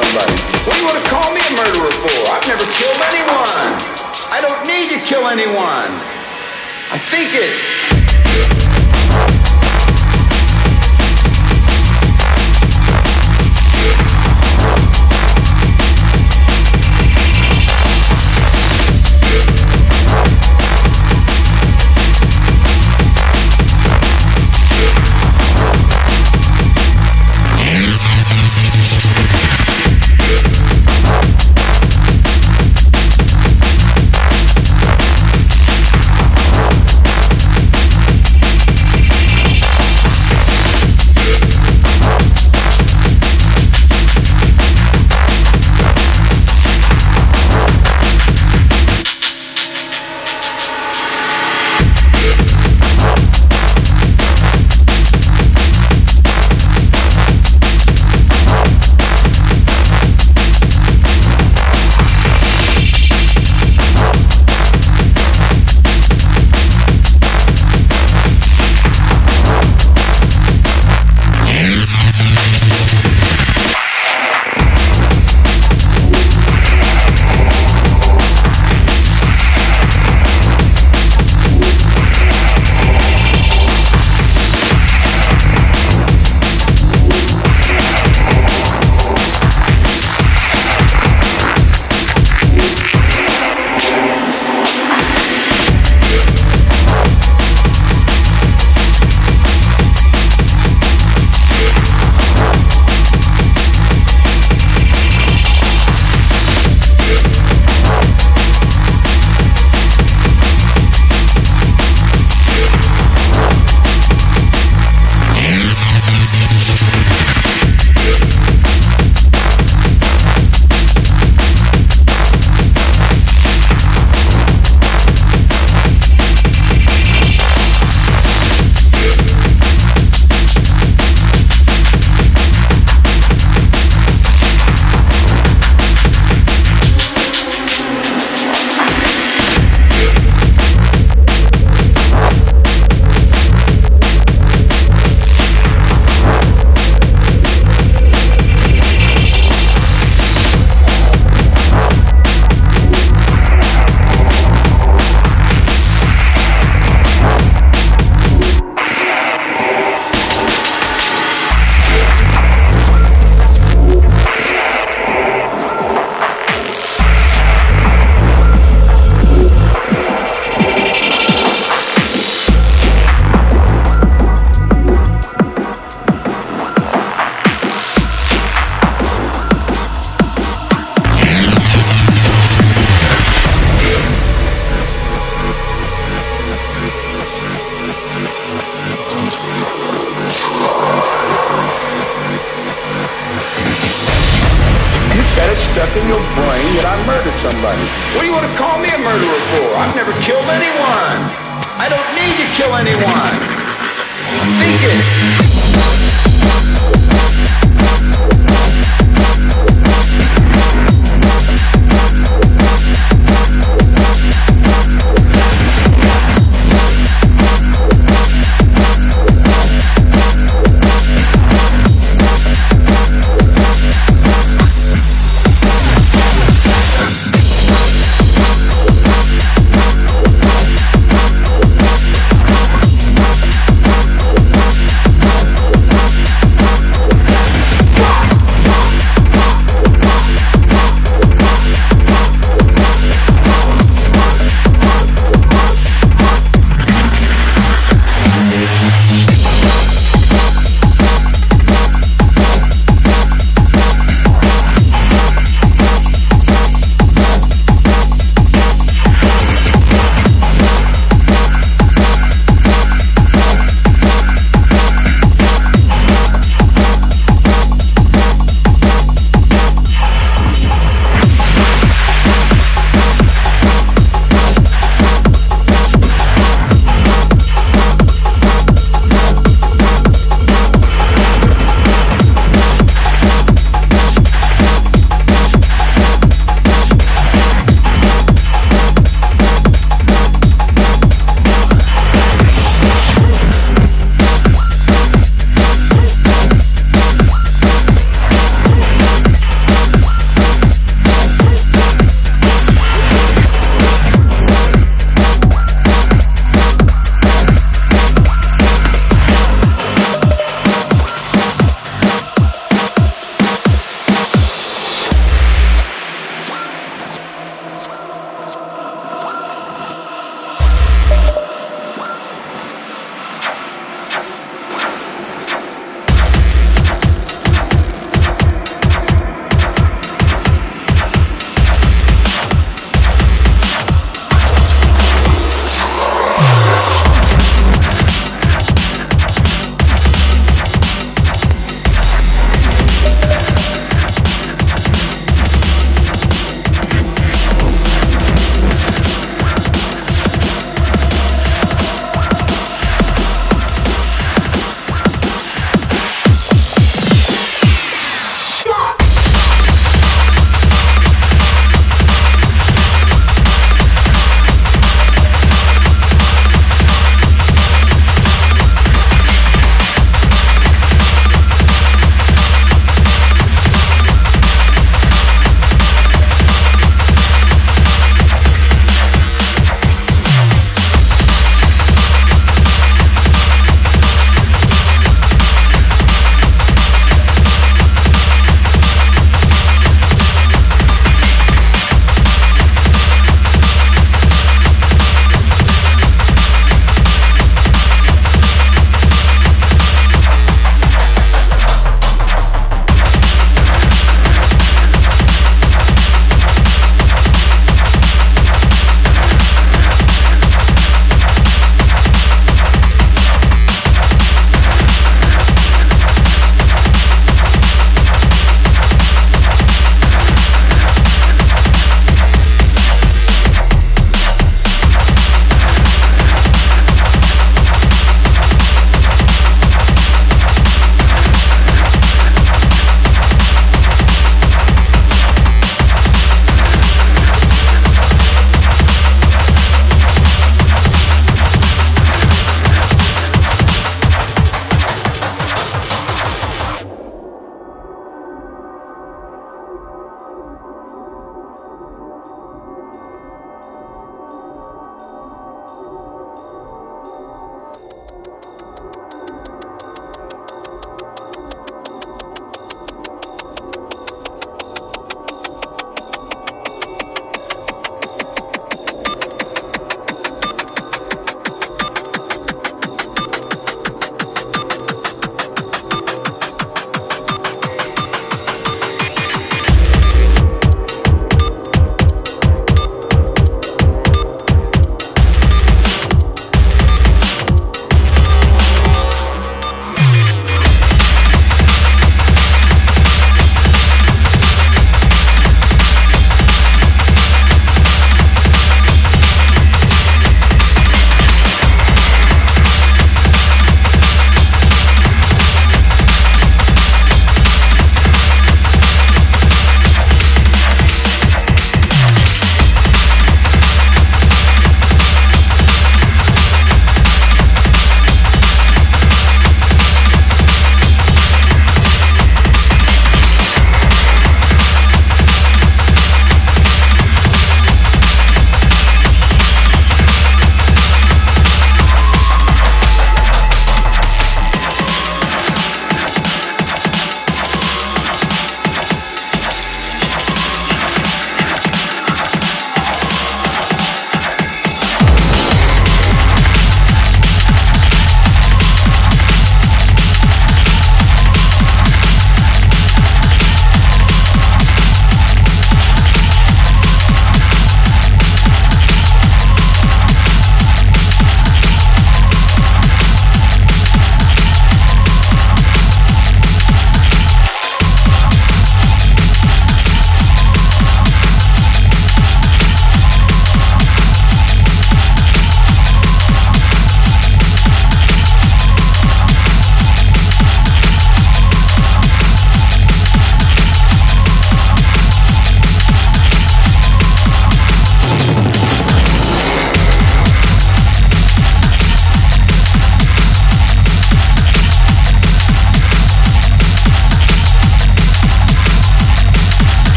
somebody. What do you want to call me a murderer for? I've never killed anyone. I don't need to kill anyone. I think it.